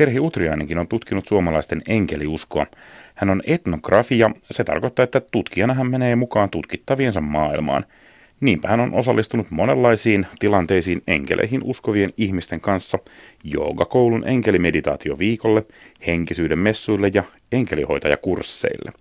Terhi Utriainenkin on tutkinut suomalaisten enkeliuskoa. Hän on etnografia, se tarkoittaa, että tutkijana hän menee mukaan tutkittaviensa maailmaan. Niinpä hän on osallistunut monenlaisiin tilanteisiin enkeleihin uskovien ihmisten kanssa, joogakoulun enkelimeditaatioviikolle, henkisyyden messuille ja enkelihoitajakursseille.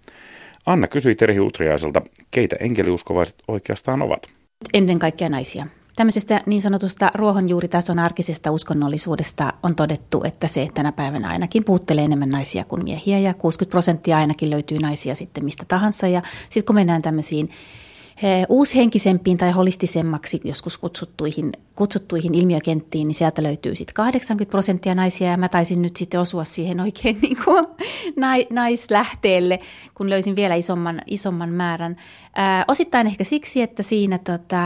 Anna kysyi Terhi Utriaiselta, keitä enkeliuskovaiset oikeastaan ovat. Ennen kaikkea naisia. Tämmöisestä niin sanotusta ruohonjuuritason arkisesta uskonnollisuudesta on todettu, että se tänä päivänä ainakin puuttelee enemmän naisia kuin miehiä ja 60 prosenttia ainakin löytyy naisia sitten mistä tahansa. Ja sitten kun mennään tämmöisiin uushenkisempiin tai holistisemmaksi joskus kutsuttuihin, kutsuttuihin ilmiökenttiin, niin sieltä löytyy sitten 80 prosenttia naisia ja mä taisin nyt sitten osua siihen oikein niin kuin naislähteelle, kun löysin vielä isomman, isomman määrän. Ää, osittain ehkä siksi, että siinä tota,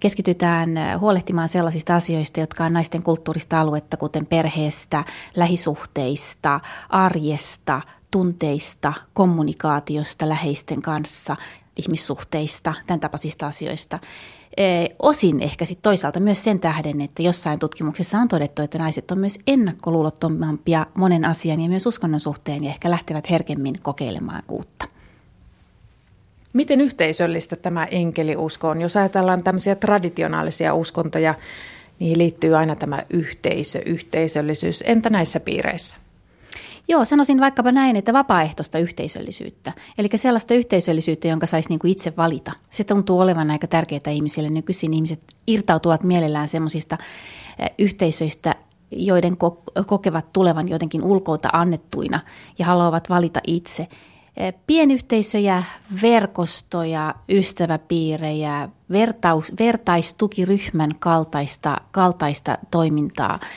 keskitytään huolehtimaan sellaisista asioista, jotka on naisten kulttuurista aluetta, kuten perheestä, lähisuhteista, arjesta, tunteista, kommunikaatiosta läheisten kanssa ihmissuhteista, tämän tapaisista asioista. Osin ehkä sitten toisaalta myös sen tähden, että jossain tutkimuksessa on todettu, että naiset on myös ennakkoluulottomampia monen asian ja myös uskonnon suhteen ja ehkä lähtevät herkemmin kokeilemaan uutta. Miten yhteisöllistä tämä enkeliusko on? Jos ajatellaan tämmöisiä traditionaalisia uskontoja, niihin liittyy aina tämä yhteisö, yhteisöllisyys. Entä näissä piireissä? Joo, sanoisin vaikkapa näin, että vapaaehtoista yhteisöllisyyttä. Eli sellaista yhteisöllisyyttä, jonka saisi niin kuin itse valita. Se tuntuu olevan aika tärkeää ihmisille. Nykyisin ihmiset irtautuvat mielellään semmoisista yhteisöistä, joiden kokevat tulevan jotenkin ulkoilta annettuina ja haluavat valita itse. Pienyhteisöjä, verkostoja, ystäväpiirejä, vertaus, vertaistukiryhmän kaltaista, kaltaista toimintaa –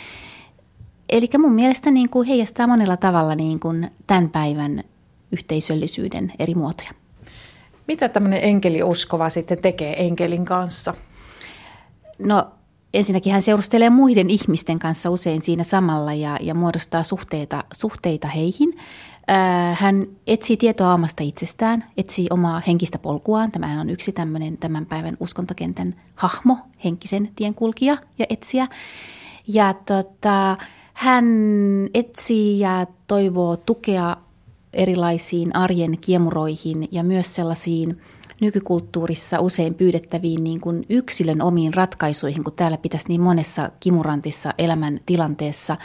Eli mun mielestä niin kuin heijastaa monella tavalla niin kuin tämän päivän yhteisöllisyyden eri muotoja. Mitä tämmöinen enkeliuskova sitten tekee enkelin kanssa? No ensinnäkin hän seurustelee muiden ihmisten kanssa usein siinä samalla ja, ja muodostaa suhteita, suhteita heihin. Hän etsii tietoa omasta itsestään, etsii omaa henkistä polkuaan. Tämähän on yksi tämmöinen tämän päivän uskontokentän hahmo, henkisen tienkulkija ja etsiä. Ja tota, hän etsii ja toivoo tukea erilaisiin arjen kiemuroihin ja myös sellaisiin nykykulttuurissa usein pyydettäviin niin kuin yksilön omiin ratkaisuihin, kun täällä pitäisi niin monessa kimurantissa elämän tilanteessa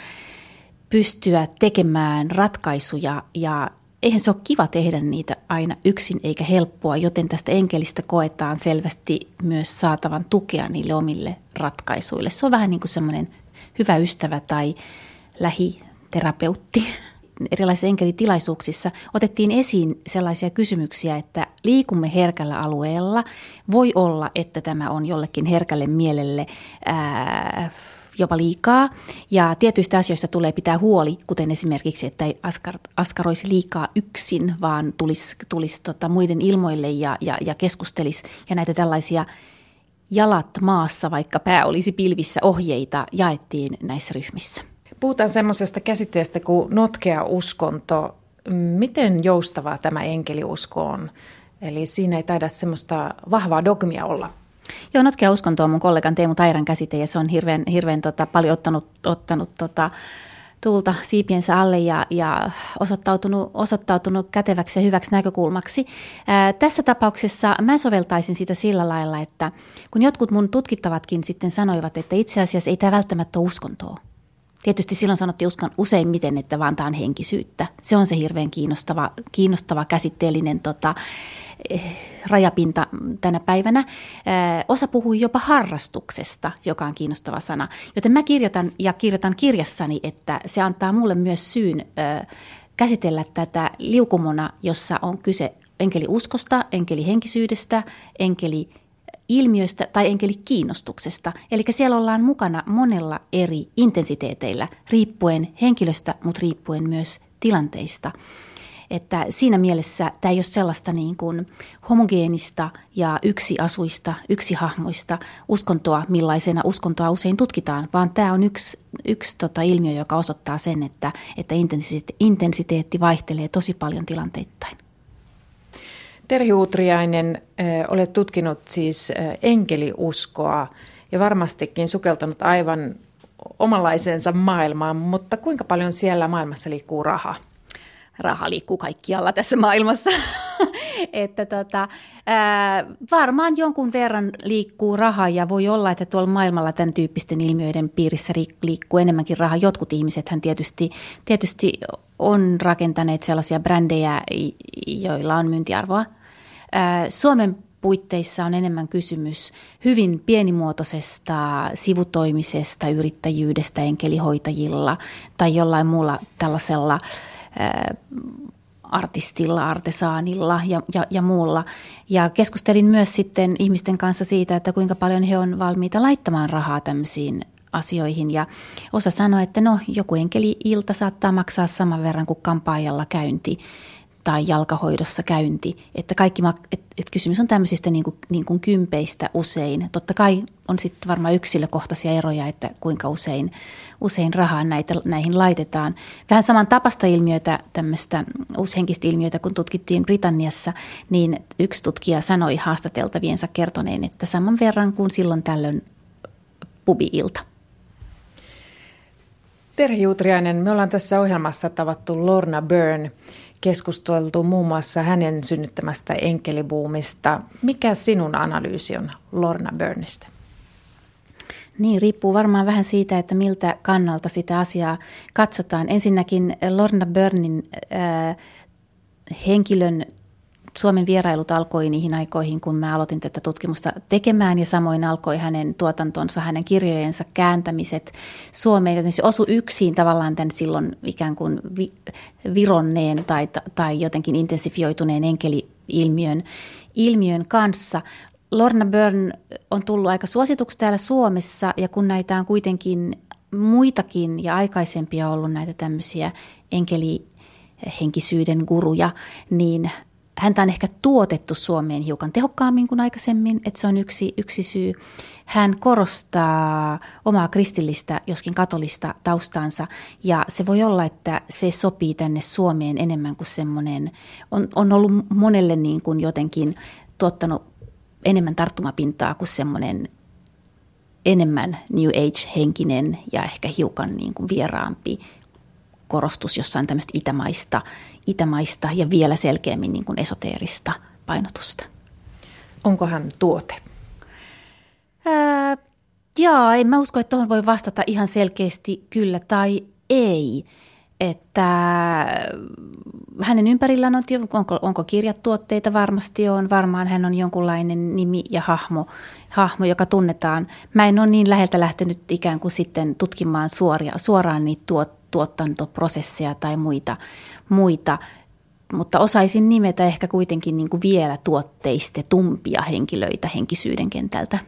pystyä tekemään ratkaisuja ja eihän se ole kiva tehdä niitä aina yksin eikä helppoa, joten tästä enkelistä koetaan selvästi myös saatavan tukea niille omille ratkaisuille. Se on vähän niin kuin semmoinen hyvä ystävä tai lähiterapeutti erilaisissa enkelitilaisuuksissa otettiin esiin sellaisia kysymyksiä, että liikumme herkällä alueella. Voi olla, että tämä on jollekin herkälle mielelle ää, jopa liikaa. Ja tietyistä asioista tulee pitää huoli, kuten esimerkiksi, että ei askar, askaroisi liikaa yksin, vaan tulisi, tulisi tota muiden ilmoille ja, ja, ja keskustelisi. Ja näitä tällaisia jalat maassa, vaikka pää olisi pilvissä ohjeita, jaettiin näissä ryhmissä. Puhutaan semmoisesta käsitteestä kuin notkea uskonto. Miten joustavaa tämä enkeliusko on? Eli siinä ei taida semmoista vahvaa dogmia olla. Joo, notkea uskonto on mun kollegan Teemu Tairan käsite ja se on hirveän, hirveän tota, paljon ottanut, ottanut tota, tuulta siipiensä alle ja, ja osoittautunut, osoittautunut käteväksi ja hyväksi näkökulmaksi. Ää, tässä tapauksessa mä soveltaisin sitä sillä lailla, että kun jotkut mun tutkittavatkin sitten sanoivat, että itse asiassa ei tämä välttämättä ole uskontoa, Tietysti silloin sanottiin uskon useimmiten, että vaan tämä on henkisyyttä. Se on se hirveän kiinnostava, kiinnostava käsitteellinen tota, rajapinta tänä päivänä. Eh, osa puhui jopa harrastuksesta, joka on kiinnostava sana. Joten mä kirjoitan ja kirjoitan kirjassani, että se antaa mulle myös syyn eh, käsitellä tätä liukumona, jossa on kyse enkeliuskosta, enkelihenkisyydestä, enkeli ilmiöstä tai enkelikiinnostuksesta. Eli siellä ollaan mukana monella eri intensiteeteillä, riippuen henkilöstä, mutta riippuen myös tilanteista. Että siinä mielessä tämä ei ole sellaista niin kuin homogeenista ja yksi asuista, yksi hahmoista uskontoa, millaisena uskontoa usein tutkitaan, vaan tämä on yksi, yksi tota ilmiö, joka osoittaa sen, että, että intensiteetti vaihtelee tosi paljon tilanteittain. Terhi Utriainen, olet tutkinut siis enkeliuskoa ja varmastikin sukeltanut aivan omanlaisensa maailmaan, mutta kuinka paljon siellä maailmassa liikkuu raha? Raha liikkuu kaikkialla tässä maailmassa. että tota, ää, varmaan jonkun verran liikkuu raha ja voi olla, että tuolla maailmalla tämän tyyppisten ilmiöiden piirissä liikkuu enemmänkin rahaa. Jotkut ihmisethän tietysti, tietysti on rakentaneet sellaisia brändejä, joilla on myyntiarvoa. Ää, Suomen puitteissa on enemmän kysymys hyvin pienimuotoisesta sivutoimisesta yrittäjyydestä enkelihoitajilla tai jollain muulla tällaisella artistilla, artesaanilla ja, ja, ja muulla. Ja keskustelin myös sitten ihmisten kanssa siitä, että kuinka paljon he on valmiita laittamaan rahaa tämmöisiin asioihin. Ja osa sanoi, että no joku enkeli-ilta saattaa maksaa saman verran kuin kampaajalla käynti tai jalkahoidossa käynti. Että kaikki, et, et kysymys on tämmöisistä niin kuin, niin kuin kympeistä usein. Totta kai on sitten varmaan yksilökohtaisia eroja, että kuinka usein, usein rahaa näitä, näihin laitetaan. Vähän saman tapasta ilmiötä, tämmöistä uushenkistä ilmiötä, kun tutkittiin Britanniassa, niin yksi tutkija sanoi haastateltaviensa kertoneen, että saman verran kuin silloin tällöin pubi-ilta. Terhi Juutriainen, me ollaan tässä ohjelmassa tavattu Lorna Byrne keskusteltu muun muassa hänen synnyttämästä enkelibuumista. Mikä sinun analyysi on Lorna Burnista? Niin, riippuu varmaan vähän siitä, että miltä kannalta sitä asiaa katsotaan. Ensinnäkin Lorna Burnin äh, henkilön Suomen vierailut alkoi niihin aikoihin, kun mä aloitin tätä tutkimusta tekemään ja samoin alkoi hänen tuotantonsa, hänen kirjojensa kääntämiset Suomeen, joten se osui yksin tavallaan tämän silloin ikään kuin vi, vironneen tai, tai jotenkin intensifioituneen enkeli-ilmiön ilmiön kanssa. Lorna Byrne on tullut aika suosituksi täällä Suomessa ja kun näitä on kuitenkin muitakin ja aikaisempia ollut näitä tämmöisiä enkelihenkisyyden guruja, niin häntä on ehkä tuotettu Suomeen hiukan tehokkaammin kuin aikaisemmin, että se on yksi, yksi syy. Hän korostaa omaa kristillistä, joskin katolista taustaansa, ja se voi olla, että se sopii tänne Suomeen enemmän kuin semmoinen, on, on ollut monelle niin kuin jotenkin tuottanut enemmän tarttumapintaa kuin semmoinen enemmän New Age-henkinen ja ehkä hiukan niin kuin vieraampi korostus jossain tämmöistä itämaista, itämaista ja vielä selkeämmin niin kuin esoteerista painotusta. Onko hän tuote? Ää, jaa, en mä usko, että tuohon voi vastata ihan selkeästi kyllä tai ei. Että hänen ympärillään on, onko, onko kirjatuotteita varmasti on, varmaan hän on jonkunlainen nimi ja hahmo, hahmo, joka tunnetaan. Mä en ole niin läheltä lähtenyt ikään kuin sitten tutkimaan suoria, suoraan niitä tuotteita tuotantoprosesseja tai muita, muita mutta osaisin nimetä ehkä kuitenkin niin kuin vielä tuotteistetumpia henkilöitä henkisyyden kentältä.